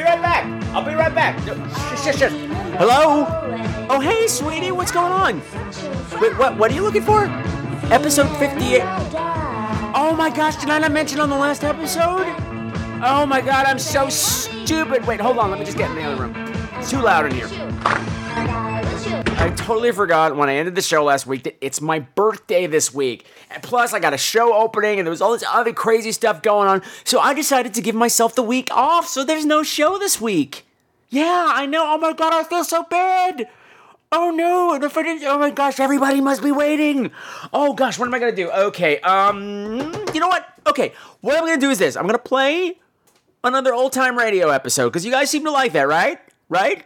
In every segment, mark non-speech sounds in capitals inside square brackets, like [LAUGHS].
be right back. I'll be right back. Shh, shh, shh. Hello? Oh, hey, sweetie, what's going on? Wait, what? What are you looking for? Episode 58. Oh my gosh, did I not mention on the last episode? Oh my god, I'm so stupid. Wait, hold on, let me just get in the other room. It's too loud in here. I totally forgot when I ended the show last week that it's my birthday this week. And plus, I got a show opening and there was all this other crazy stuff going on. So I decided to give myself the week off so there's no show this week. Yeah, I know. Oh my god, I feel so bad. Oh no, and if oh my gosh, everybody must be waiting. Oh gosh, what am I gonna do? Okay, um, you know what? Okay, what I'm gonna do is this I'm gonna play another old time radio episode because you guys seem to like that, right? Right?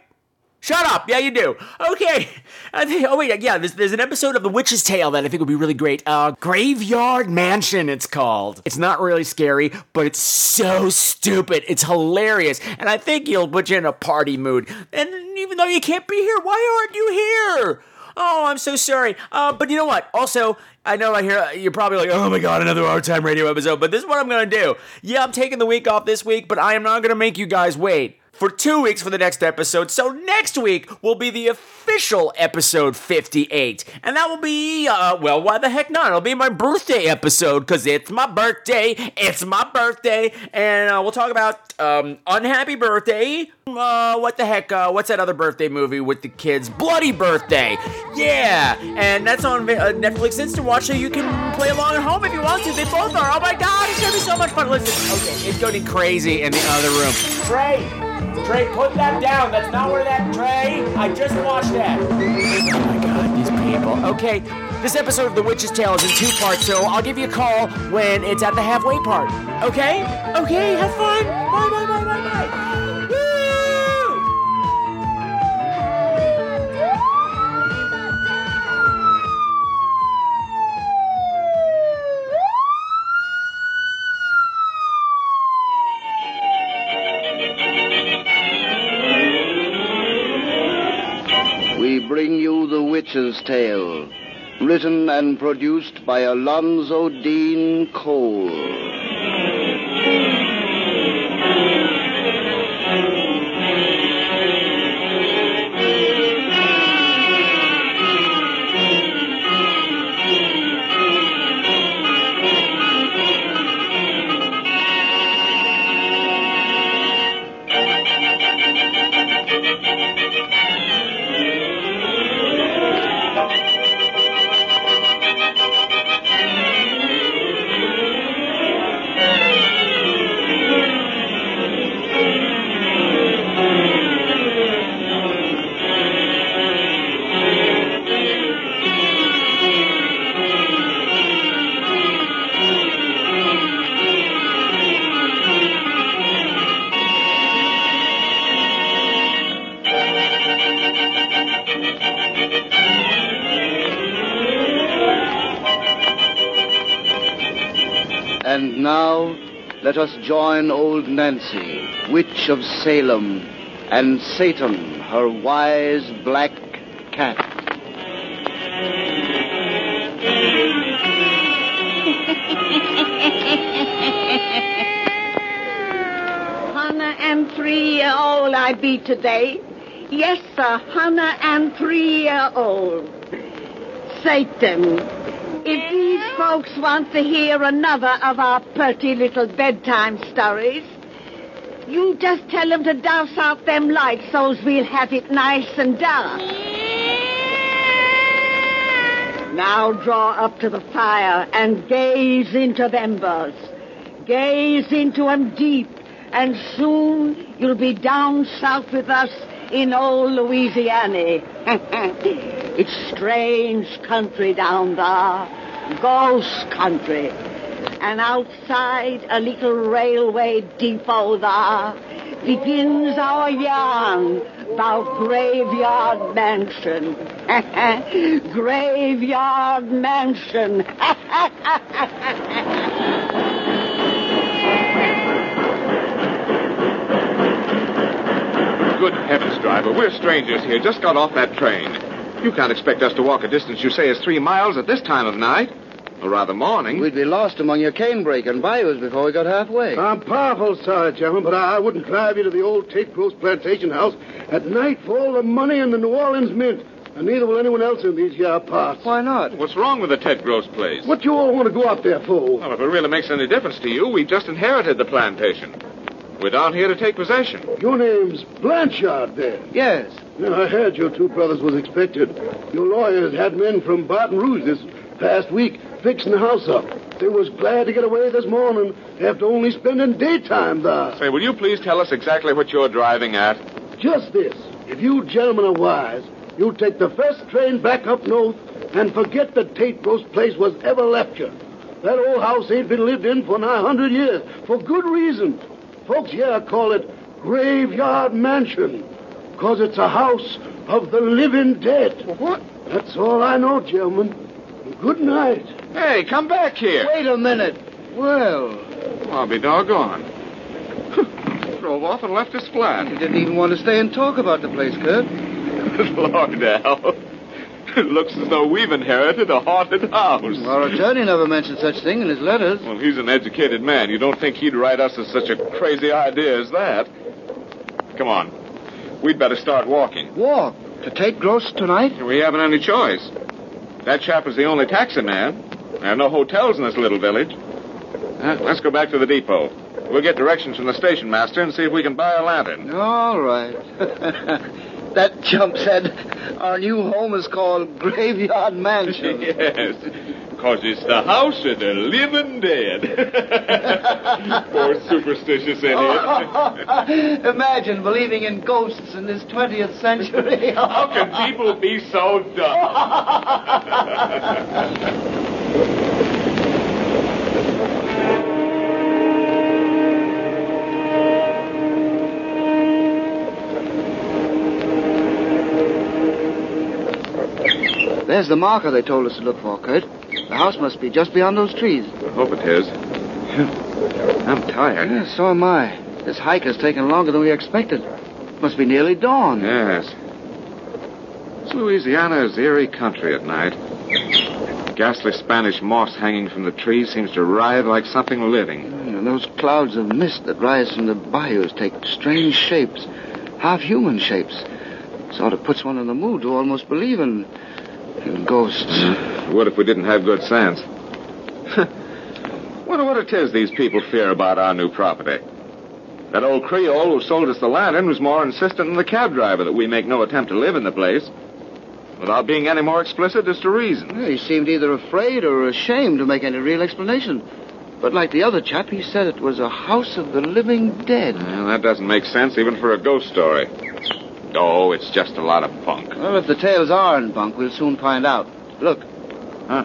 Shut up. Yeah, you do. Okay. [LAUGHS] Think, oh, wait. Yeah, there's, there's an episode of The Witch's Tale that I think would be really great. Uh, Graveyard Mansion, it's called. It's not really scary, but it's so stupid. It's hilarious. And I think you'll put you in a party mood. And even though you can't be here, why aren't you here? Oh, I'm so sorry. Uh, but you know what? Also, I know I hear you're probably like, oh my god, another hard time radio episode. But this is what I'm gonna do. Yeah, I'm taking the week off this week, but I am not gonna make you guys wait for two weeks for the next episode. So next week will be the official episode 58. And that will be, uh, well, why the heck not? It'll be my birthday episode because it's my birthday. It's my birthday. And uh, we'll talk about um, Unhappy Birthday. Uh, what the heck? Uh, what's that other birthday movie with the kids? Bloody Birthday. Yeah. And that's on uh, Netflix Instant Watch, so you can play along at home if you want to. They both are. Oh my god, it's gonna be so much fun. Listen, okay, it's going crazy in the other room. Trey! Trey, put that down. That's not where that Trey. I just watched that. Oh my god, these people. Okay, this episode of The Witch's Tale is in two parts, so I'll give you a call when it's at the halfway part. Okay? Okay, have fun. Bye, bye, bye, bye, bye. Tale, written and produced by Alonzo Dean Cole. Join old Nancy, witch of Salem, and Satan, her wise black cat. Hundred and three year old I be today. Yes, sir, hundred and three year old. Satan, if folks want to hear another of our pretty little bedtime stories, you just tell them to douse out them lights so's we'll have it nice and dark. Now draw up to the fire and gaze into the embers. Gaze into 'em deep, and soon you'll be down south with us in old Louisiana. [LAUGHS] it's strange country down there, ghost country. And outside a little railway depot there begins our yarn about Graveyard Mansion. [LAUGHS] Graveyard Mansion. Good heavens, driver. We're strangers here. Just got off that train. You can't expect us to walk a distance you say is three miles at this time of night. Or rather, morning. We'd be lost among your canebrake and bayous before we got halfway. I'm powerful sorry, gentlemen, but I wouldn't drive you to the old Tate Gross plantation house at night for all the money in the New Orleans mint. And neither will anyone else in these here parts. Why not? What's wrong with the Ted Gross place? What you all want to go out there for? Well, if it really makes any difference to you, we've just inherited the plantation. We're down here to take possession. Your name's Blanchard, then. Yes. Yeah, I heard your two brothers was expected. Your lawyers had men from Baton Rouge this past week fixing the house up. They was glad to get away this morning after only spending daytime there. Say, will you please tell us exactly what you're driving at? Just this. If you gentlemen are wise, you'll take the first train back up north and forget that Tate Gross place was ever left you. That old house ain't been lived in for nigh a hundred years, for good reason. Folks here call it Graveyard Mansion, 'cause it's a house of the living dead. What? That's all I know, gentlemen. Good night. Hey, come back here. Wait a minute. Well, I'll be doggone. [LAUGHS] Drove off and left us flat. you didn't even want to stay and talk about the place, Kurt. [LAUGHS] Lord, Al. It looks as though we've inherited a haunted house. Our attorney never mentioned such thing in his letters. Well, he's an educated man. You don't think he'd write us as such a crazy idea as that? Come on. We'd better start walking. Walk to Tate Gross tonight? We haven't any choice. That chap is the only taxi man. There are no hotels in this little village. Uh, let's go back to the depot. We'll get directions from the station master and see if we can buy a lantern. All right. [LAUGHS] that chump said our new home is called Graveyard Mansion. [LAUGHS] yes, because it's the house of the living dead. [LAUGHS] Poor superstitious idiot. [LAUGHS] Imagine believing in ghosts in this 20th century. How can people be so dumb? There's the marker they told us to look for, Kurt. The house must be just beyond those trees. I hope it is. [LAUGHS] I'm tired. Yeah, so am I. This hike has taken longer than we expected. Must be nearly dawn. Yes. This Louisiana is eerie country at night. Ghastly Spanish moss hanging from the trees seems to writhe like something living. And those clouds of mist that rise from the bayous take strange shapes, half human shapes. Sort of puts one in the mood to almost believe in ghosts. Hmm? What if we didn't have good sense? [LAUGHS] Wonder what it is these people fear about our new property. That old Creole who sold us the lantern was more insistent than the cab driver that we make no attempt to live in the place. Without being any more explicit as to reason. He seemed either afraid or ashamed to make any real explanation. But like the other chap, he said it was a house of the living dead. Well, that doesn't make sense even for a ghost story. Oh, it's just a lot of bunk. Well, if the tales are in bunk, we'll soon find out. Look, Huh?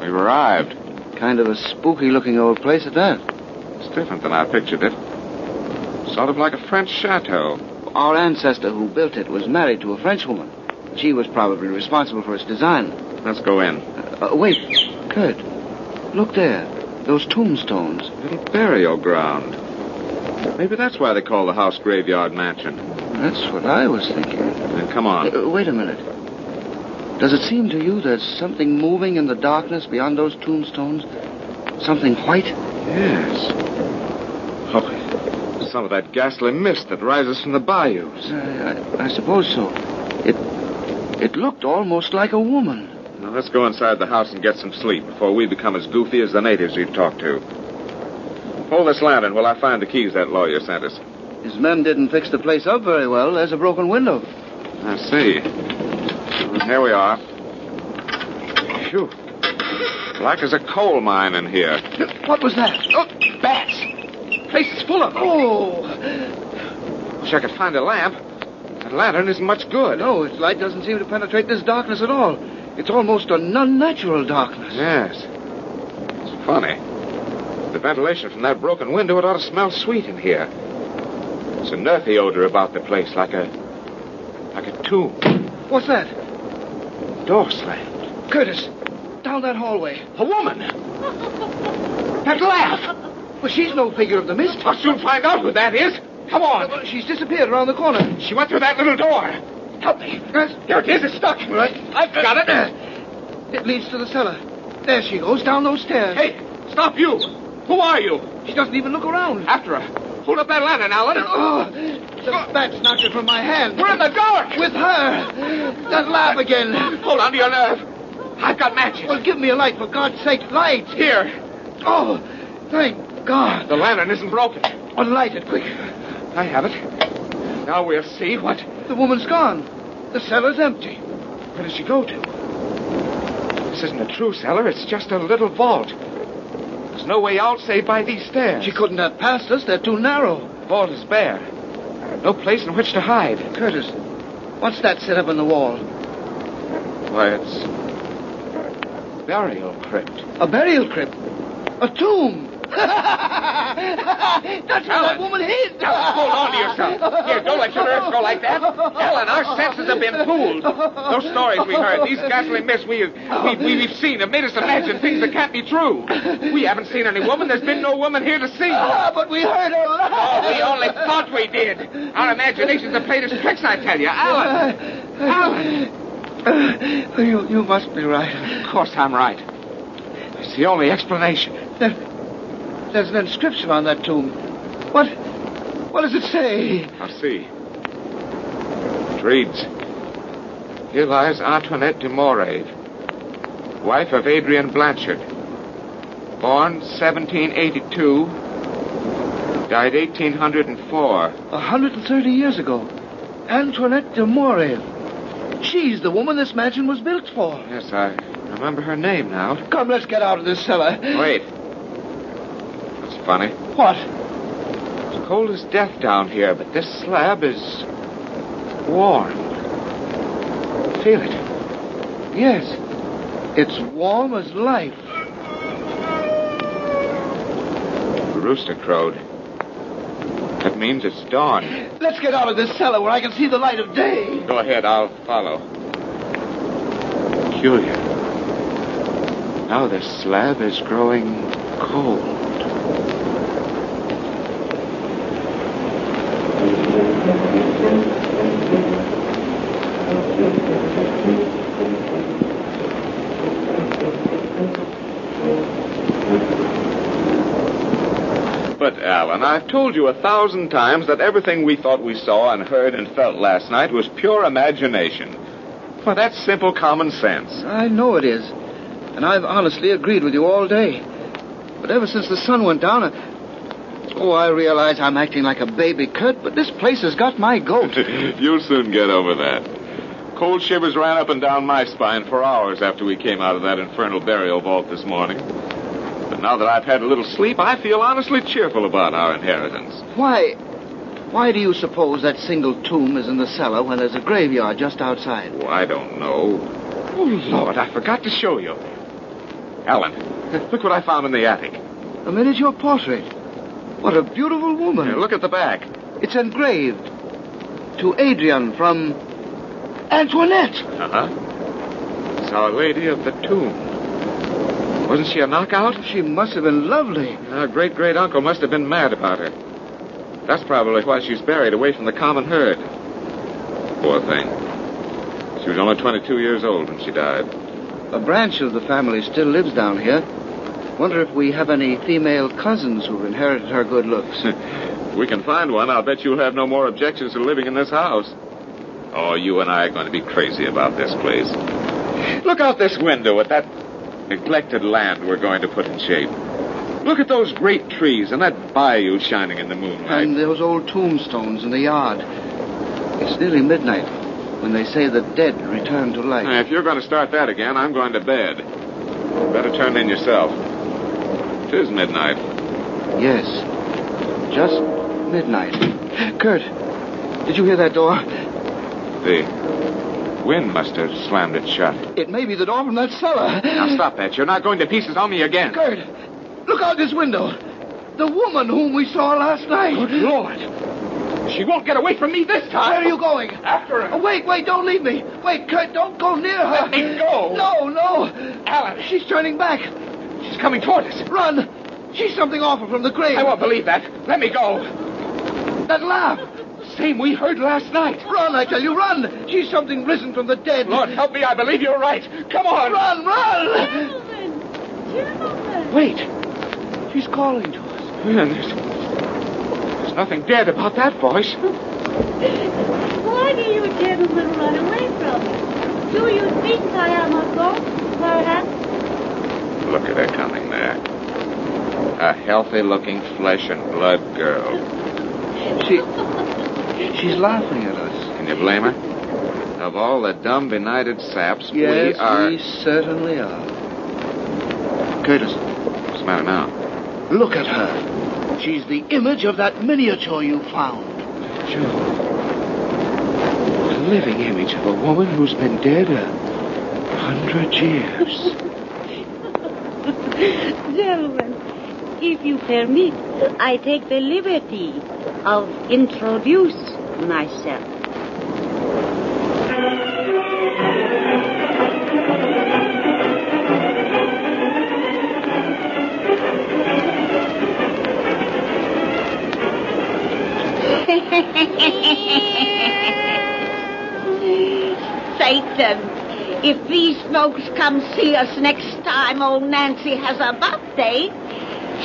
We've arrived. kind of a spooky looking old place at that. It's different than I pictured it. Sort of like a French chateau. Our ancestor who built it was married to a Frenchwoman. She was probably responsible for its design. Let's go in. Uh, wait, Kurt. Look there. Those tombstones. Little burial ground. Maybe that's why they call the house Graveyard Mansion. That's what I was thinking. Then come on. Uh, wait a minute. Does it seem to you there's something moving in the darkness beyond those tombstones? Something white? Yes. Oh, some of that ghastly mist that rises from the bayous. I, I, I suppose so. It it looked almost like a woman. Now let's go inside the house and get some sleep before we become as goofy as the natives we've talked to. Hold this lantern while I find the keys that lawyer sent us. His men didn't fix the place up very well. There's a broken window. I see. Here we are. Phew. Black as a coal mine in here. What was that? Oh, bats! Place is full of them. Oh! Wish I could find a lamp. That lantern isn't much good. No, its light doesn't seem to penetrate this darkness at all. It's almost an unnatural darkness. Yes. It's funny. The ventilation from that broken window, it ought to smell sweet in here. There's an earthy odor about the place, like a. like a tomb. What's that? Door slammed. Curtis, down that hallway. A woman! [LAUGHS] That laugh! Well, she's no figure of the mist. I'll soon find out who that is. Come on. Uh, well, she's disappeared around the corner. She went through that little door. Help me. There it is. It's stuck. Right. I've got it. It leads to the cellar. There she goes, down those stairs. Hey, stop you! Who are you? She doesn't even look around. After her. Hold up that lantern, Alan. Oh, the bat's knocked it from my hand. We're in the dark! With her. That laugh again. Hold on to your nerve. I've got matches. Well, give me a light, for God's sake. Light. Here. Oh, thank God. The lantern isn't broken. Well, light it, quick. I have it. Now we'll see what. The woman's gone. The cellar's empty. Where does she go to? This isn't a true cellar. It's just a little vault. There's no way out save by these stairs. She couldn't have passed us. They're too narrow. The vault is bare. No place in which to hide. Curtis, what's that set up on the wall? Why, it's A burial crypt. A burial crypt. A tomb. That's where that woman hid. Alan, hold on to yourself. Here, don't let your nerves go like that. Alan, our senses have been fooled. Those stories we heard, these ghastly myths we, we, we, we've seen have made us imagine things that can't be true. We haven't seen any woman. There's been no woman here to see. Ah, but we heard her laugh. Oh, we only thought we did. Our imaginations have played us tricks, I tell you. Alan! Alan! You, you must be right. Of course I'm right. It's the only explanation. There, there's an inscription on that tomb. What? What does it say? I'll see. It reads Here lies Antoinette de Morave, wife of Adrian Blanchard. Born 1782, died 1804. 130 years ago. Antoinette de Morave. She's the woman this mansion was built for. Yes, I remember her name now. Come, let's get out of this cellar. Wait. Funny. What? It's cold as death down here, but this slab is warm. Feel it. Yes. It's warm as life. The rooster crowed. That means it's dawn. Let's get out of this cellar where I can see the light of day. Go ahead, I'll follow. Peculiar. Now the slab is growing cold. Alan, I've told you a thousand times that everything we thought we saw and heard and felt last night was pure imagination. Well, that's simple common sense. I know it is. And I've honestly agreed with you all day. But ever since the sun went down, I... Oh, I realize I'm acting like a baby, Kurt, but this place has got my goat. [LAUGHS] You'll soon get over that. Cold shivers ran up and down my spine for hours after we came out of that infernal burial vault this morning. But now that I've had a little sleep, I feel honestly cheerful about our inheritance. Why... Why do you suppose that single tomb is in the cellar when there's a graveyard just outside? Oh, I don't know. Oh, Lord, I forgot to show you. Alan, look what I found in the attic. A miniature portrait. What a beautiful woman. Here, look at the back. It's engraved. To Adrian from Antoinette. Uh-huh. It's Our Lady of the Tomb. Wasn't she a knockout? She must have been lovely. Our great great uncle must have been mad about her. That's probably why she's buried away from the common herd. Poor thing. She was only 22 years old when she died. A branch of the family still lives down here. Wonder if we have any female cousins who've inherited her good looks. [LAUGHS] If we can find one, I'll bet you'll have no more objections to living in this house. Oh, you and I are going to be crazy about this place. Look out this window at that neglected land we're going to put in shape. Look at those great trees and that bayou shining in the moonlight. and those old tombstones in the yard. It's nearly midnight when they say the dead return to life. Now, if you're going to start that again, I'm going to bed. Better turn in yourself. It is midnight. Yes. Just midnight. Kurt, did you hear that door? The wind must have slammed it shut. It may be the door from that cellar. Now stop that. You're not going to pieces on me again. Kurt, look out this window. The woman whom we saw last night. Good Lord. She won't get away from me this time. Where are you going? After her. Oh, wait, wait, don't leave me. Wait, Kurt, don't go near her. Let me go. No, no. Alan. She's turning back. She's coming toward us. Run. She's something awful from the grave. I won't believe that. Let me go. That laugh. Same we heard last night. Run, I tell you, run. She's something risen from the dead. Lord, help me. I believe you're right. Come on. Run, run. Gentlemen. Wait. She's calling to us. Man, there's, there's nothing dead about that voice. Why do you gentlemen run away from me? Do you think I am a ghost, perhaps? Look at her coming there. A healthy-looking flesh and blood girl. [LAUGHS] She. She's laughing at us. Can you blame her? Of all the dumb, benighted saps, Yes, we are. we certainly are. Curtis, What's the matter now? look at her. She's the image of that miniature you found. Joe. The living image of a woman who's been dead a hundred years. [LAUGHS] Gentlemen, if you permit, I take the liberty of introduce myself. [LAUGHS] Satan, if these folks come see us next time old Nancy has a birthday,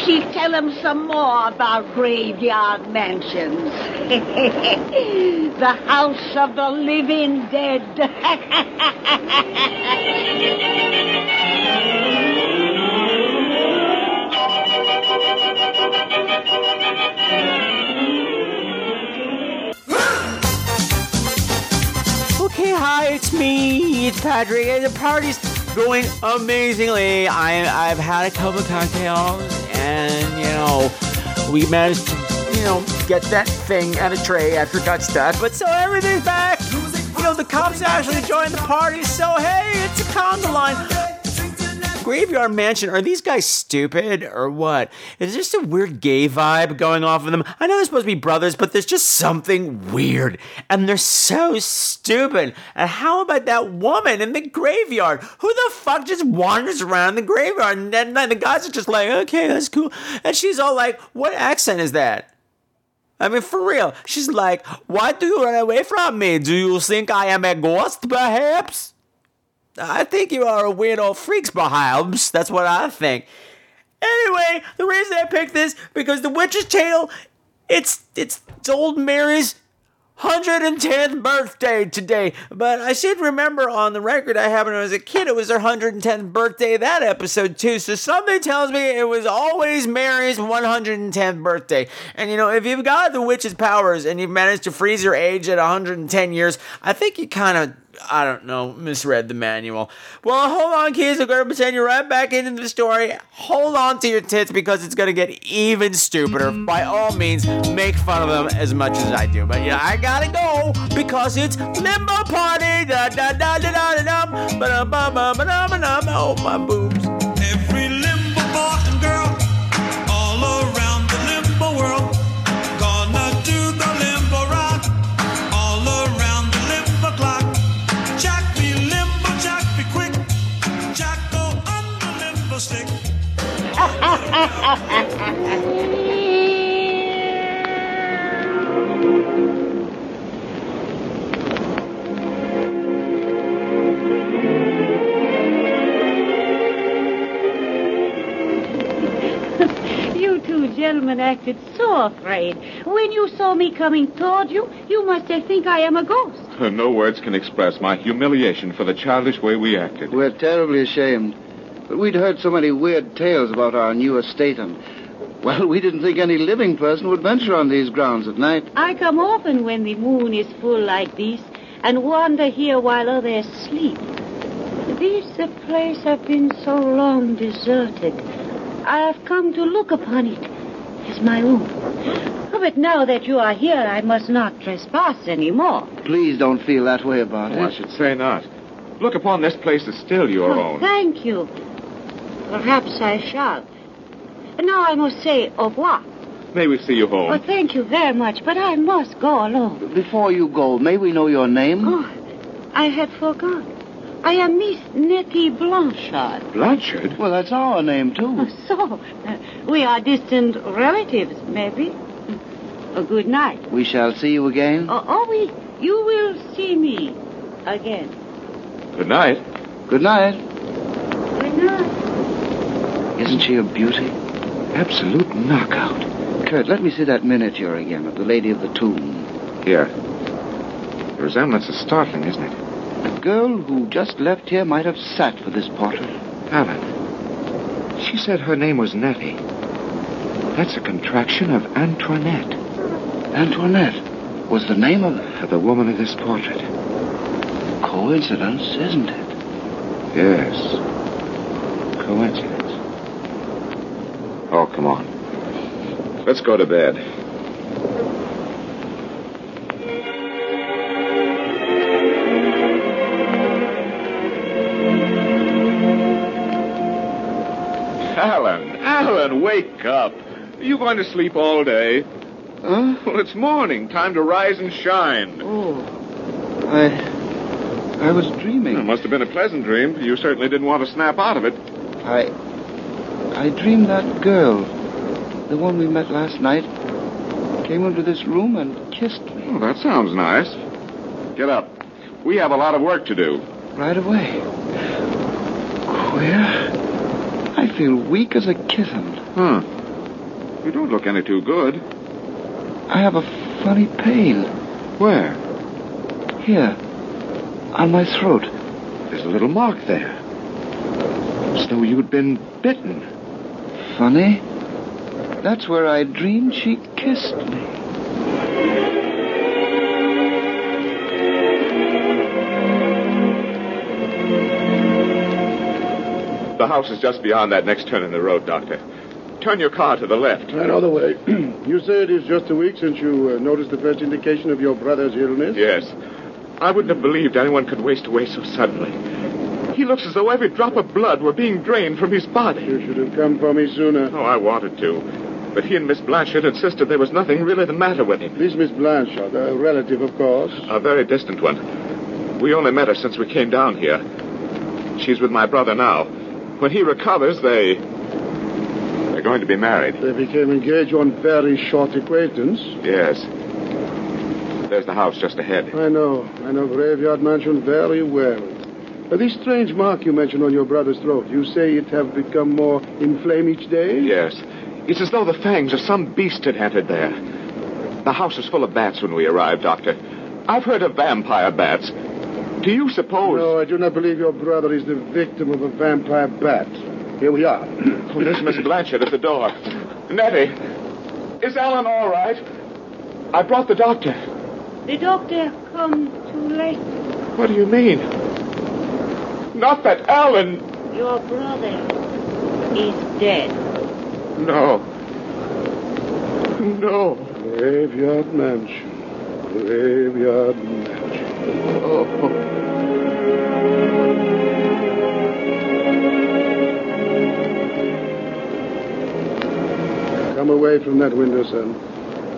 she'll tell them some more about graveyard mansions. [LAUGHS] the house of the living dead. [LAUGHS] Okay, hi, it's me, it's Patrick, and the party's going amazingly. I, I've had a couple cocktails, and you know, we managed to, you know, get that thing at a tray after stuck. But so everything's back. You know, the cops actually joined the party, so hey, it's a conga line. Graveyard Mansion, are these guys stupid or what? Is there just a weird gay vibe going off of them? I know they're supposed to be brothers, but there's just something weird. And they're so stupid. And how about that woman in the graveyard? Who the fuck just wanders around the graveyard? And then the guys are just like, okay, that's cool. And she's all like, what accent is that? I mean, for real. She's like, why do you run away from me? Do you think I am a ghost, perhaps? I think you are a weirdo freaks, perhaps. That's what I think. Anyway, the reason I picked this because the Witch's Tale, it's it's, it's old Mary's 110th birthday today. But I should remember on the record I had when I was a kid, it was her 110th birthday that episode too. So something tells me it was always Mary's 110th birthday. And you know, if you've got the witch's powers and you've managed to freeze your age at 110 years, I think you kind of I don't know, misread the manual. Well, hold on, kids. I'm going to pretend you're right back into the story. Hold on to your tits because it's going to get even stupider. By all means, make fun of them as much as I do. But yeah, I got to go because it's limbo party. Da da da da da da dum. Ba ba ba ba da ba. Oh, my boobs. [LAUGHS] You two gentlemen acted so afraid. When you saw me coming toward you, you must have think I am a ghost. [LAUGHS] No words can express my humiliation for the childish way we acted. We're terribly ashamed. But we'd heard so many weird tales about our new estate, and, well, we didn't think any living person would venture on these grounds at night. I come often when the moon is full like this and wander here while others sleep. This the place have been so long deserted. I have come to look upon it as my own. But now that you are here, I must not trespass any more. Please don't feel that way about Oh, I should say not. Look upon this place as still your Oh, own. thank you. Perhaps I shall. And now I must say au revoir. May we see you Oh, home? thank you very much, but I must go alone. Before you go, may we know your name? Oh, I had forgotten. I am Miss Nettie Blanchard. Blanchard? Well, that's our name, Oh, too. So, uh, we are distant relatives, maybe. A good night. We shall see you again. Oh, oh, we, you will see me again. Good night. Good night. Good night. Isn't she a beauty? Absolute knockout. Kurt, let me see that miniature again of the Lady of the Tomb. Here. The resemblance is startling, isn't it? The girl who just left here might have sat for this portrait. Alan. She said her name was Nettie. That's a contraction of Antoinette, Antoinette was the name of of the woman of this portrait. coincidence, isn't it? Yes. Coincidence. Oh, come on. Let's go to bed. Alan, Alan, wake up. Are you going to sleep all day? Huh? Well, it's morning. Time to rise and shine. Oh. I. I was dreaming. It must have been a pleasant dream. You certainly didn't want to snap out of it. I. I dreamed that girl, the one we met last night, came into this room and kissed me Oh, that sounds nice. Get up. We have a lot of work to do. right away. Queer. I feel weak as a kitten. Huh. You don't look any too good. I have a funny pain Where? here, on my throat. There's a little mark there. As though you'd been bitten. Funny. That's where I dreamed she kissed me. The house is just beyond that next turn in the road, Doctor. Turn your car to the left. Another way. [CLEARS THROAT] you say it is just a week since you uh, noticed the first indication of your brother's illness? Yes. I wouldn't have believed anyone could waste away so suddenly. He looks as though every drop of blood were being drained from his body. You should have come for me sooner. Oh, I wanted to. But he and Miss Blanchard insisted there was nothing really the matter with him. This Miss Blanchard, a relative, of course. A very distant one. We only met her since we came down here. She's with my brother now. When he recovers, they. They're going to be married. They became engaged on very short acquaintance. Yes. There's the house just ahead. I know. I know Graveyard Mansion very well. Uh, this strange mark you mentioned on your brother's throat, you say it have become more inflamed each day? Yes. It's as though the fangs of some beast had entered there. The house was full of bats when we arrived, Doctor. I've heard of vampire bats. Do you suppose. No, I do not believe your brother is the victim of a vampire bat. Here we are. [CLEARS THROAT] Oh, there's Miss Blanchard at the door. Nettie, is Alan all right? I brought the doctor. The doctor come too late. What do you mean? Not that Alan. Your brother is dead. No. No. Graveyard Mansion. Graveyard Mansion. Oh. Come away from that window, son.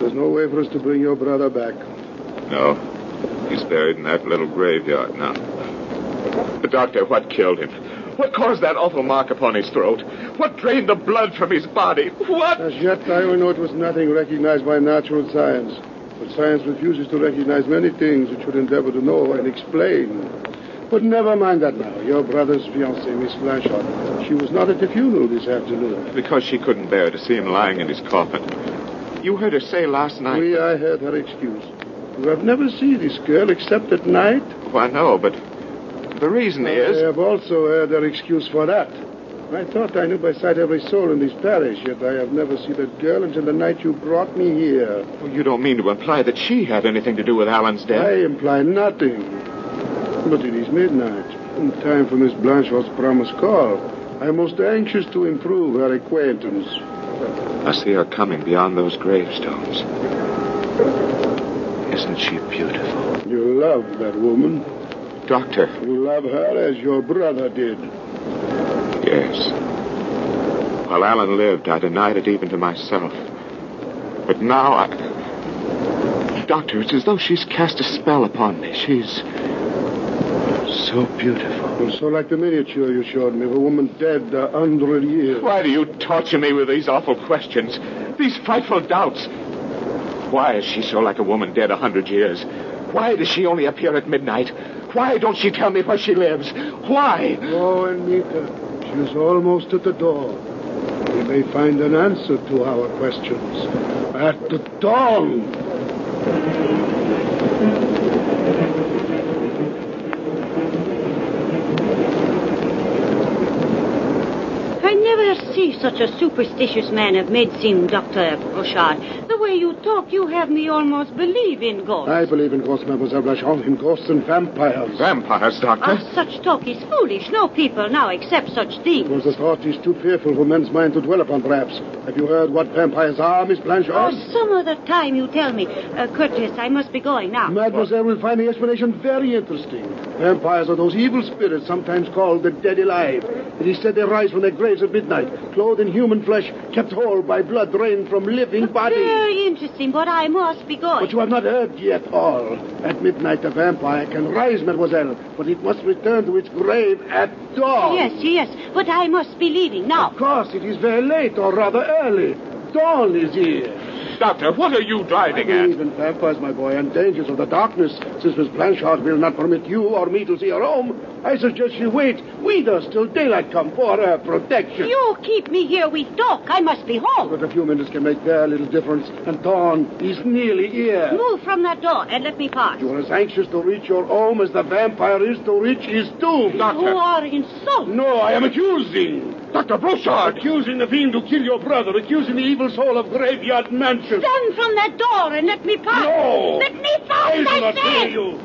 There's no way for us to bring your brother back. No. He's buried in that little graveyard now. The doctor, what killed him? What caused that awful mark upon his throat? What drained the blood from his body? What? As yet, I only know it was nothing recognized by natural science. But science refuses to recognize many things it should endeavor to know and explain. But never mind that now. Your brother's fiancée, Miss Blanchard, she was not at the funeral this afternoon. Because she couldn't bear to see him lying in his coffin. You heard her say last night. We, I heard her excuse. You have never seen this girl except at night? Oh, Why, no, but the reason is. I have also heard her excuse for that. I thought I knew by sight every soul in this parish, yet I have never seen that girl until the night you brought me here. Oh, you don't mean to imply that she had anything to do with Alan's death? I imply nothing. But it is midnight, and time for Miss Blanchard's promised call. I am most anxious to improve her acquaintance. I see her coming beyond those gravestones. Isn't she beautiful? You love that woman. Doctor. You love her as your brother did. Yes. While Alan lived, I denied it even to myself. But now I. Doctor, it's as though she's cast a spell upon me. She's. so beautiful. And so like the miniature you showed me of a woman dead a hundred years. Why do you torture me with these awful questions? These frightful doubts? Why is she so like a woman dead a hundred years? Why does she only appear at midnight? Why don't she tell me where she lives? Why? Oh, Anita, she is almost at the door. we may find an answer to our questions at the dawn. I never see such a superstitious man of medicine, Dr. Brochard. The way you talk, you have me almost believe in ghosts. I believe in ghosts, Mademoiselle Blanchard, in ghosts and vampires. Vampires, Doctor. Ah, such talk is foolish. No people now accept such things. Because the thought is too fearful for men's mind to dwell upon, perhaps. Have you heard what vampires are, Miss Blanchard? Oh, some other time you tell me. Uh, Curtis, I must be going now. Mademoiselle will find the explanation very interesting. Vampires are those evil spirits sometimes called the dead alive. It is said they rise from their graves at midnight, clothed in human flesh, kept whole by blood drained from living bodies. Very interesting, but I must be going. But you have not heard yet all. At midnight, a vampire can rise, mademoiselle, but it must return to its grave at dawn. Yes, yes, but I must be leaving now. Of course, it is very late, or rather early. Dawn is here. Doctor, what are you I driving at? believe in vampires, my boy, and dangers of the darkness. Since Miss Blanchard will not permit you or me to see her home, I suggest she wait with us till daylight come for her protection. You keep me here with Doc. I must be home. But a few minutes can make very little difference, and dawn is nearly here. Move from that door and let me pass. You are as anxious to reach your home as the vampire is to reach his doom. Doctor. You are insulting. No, I am accusing. Dr. Broussard! Accusing the fiend to kill your brother, accusing the evil soul of Graveyard Mansion. Stand from that door and let me pass. No! Let me pass, I I not hear said. you.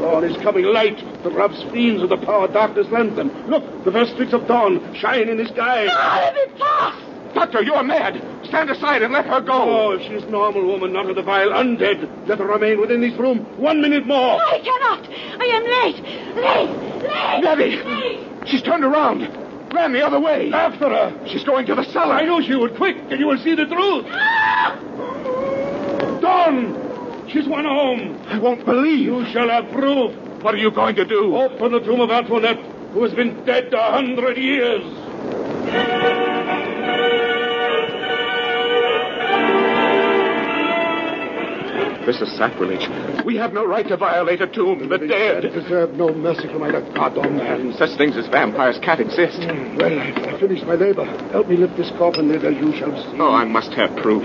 Dawn is coming light. The robs fiends of the power darkness them. Look, the first streaks of dawn shine in the sky. Ah, let me pass. Doctor, you're mad. Stand aside and let her go. Oh, if she's normal woman, not of the vile undead, let her remain within this room one minute more. I cannot. I am late. Late. Late. Nettie! Late. She's turned around. Ran the other way. After her. She's going to the cellar. I knew she would. Quick, and you will see the truth. Dawn! She's won home. I won't believe. You shall have proof. What are you going to do? Open the tomb of Antoinette, who has been dead a hundred years. This is sacrilege. We have no right to violate a tomb. The dead. deserve no mercy from either God or man. Such things as vampires can't exist. Hmm, well, I've I've finished my labor. Help me lift this coffin as you shall see. Oh, I must have proof.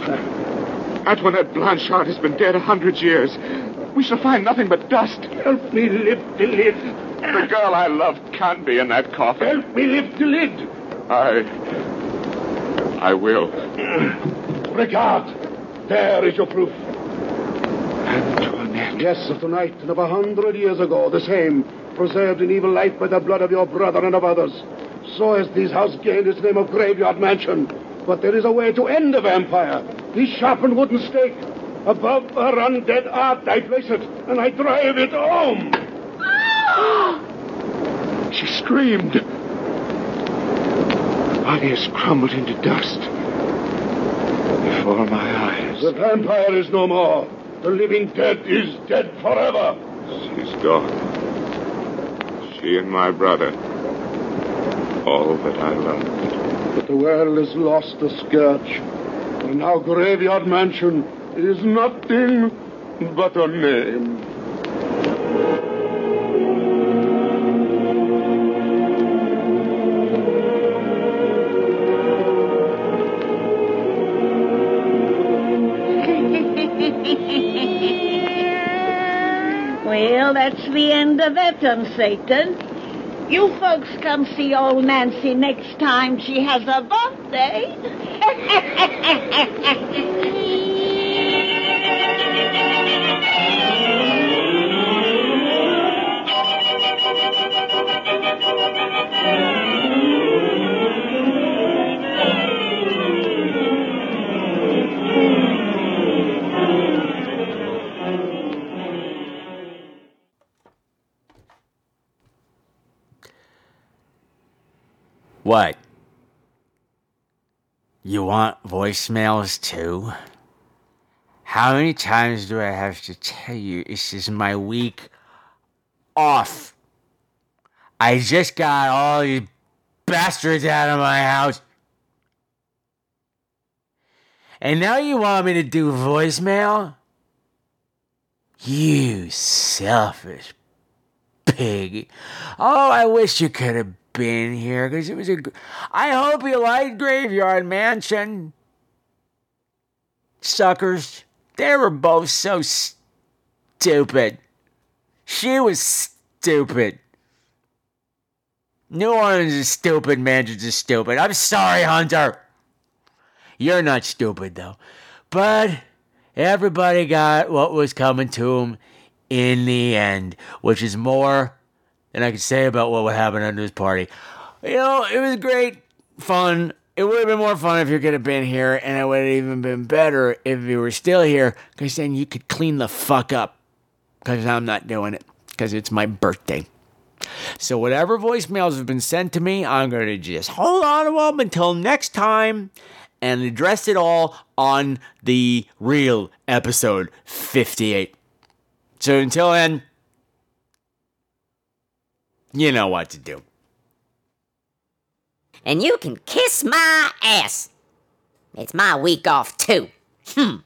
Antoinette Blanchard has been dead a hundred years. We shall find nothing but dust. Help me lift the lid. The girl I love can't be in that coffin. Help me lift the lid. I. I will. Regard. There is your proof. Antoinette. Yes, of tonight and of a hundred years ago, the same, preserved in evil life by the blood of your brother and of others. So has this house gained its name of Graveyard Mansion. But there is a way to end the vampire. This sharpened wooden stake. Above her undead art, I place it, and I drive it home. [GASPS] She screamed. Her body has crumbled into dust. Before my eyes. The vampire is no more. The living dead is dead forever. She's gone. She and my brother. All that I loved. But the world has lost the scourge. And now Graveyard Mansion is nothing but a name. The end of that one, Satan. You folks come see old Nancy next time she has a birthday. [LAUGHS] You want voicemails too? How many times do I have to tell you this is my week off? I just got all these bastards out of my house. And now you want me to do voicemail? You selfish pig. Oh, I wish you could have been here because it was a. I hope you liked Graveyard Mansion. Suckers, they were both so stupid. She was stupid. New Orleans is stupid, Mansions is stupid. I'm sorry, Hunter. You're not stupid, though. But everybody got what was coming to them in the end, which is more than I could say about what would happen under this party. You know, it was great fun. It would have been more fun if you could have been here, and it would have even been better if you were still here, because then you could clean the fuck up. Because I'm not doing it, because it's my birthday. So, whatever voicemails have been sent to me, I'm going to just hold on to them until next time and address it all on the real episode 58. So, until then, you know what to do. And you can kiss my ass. It's my week off, too. Hmm.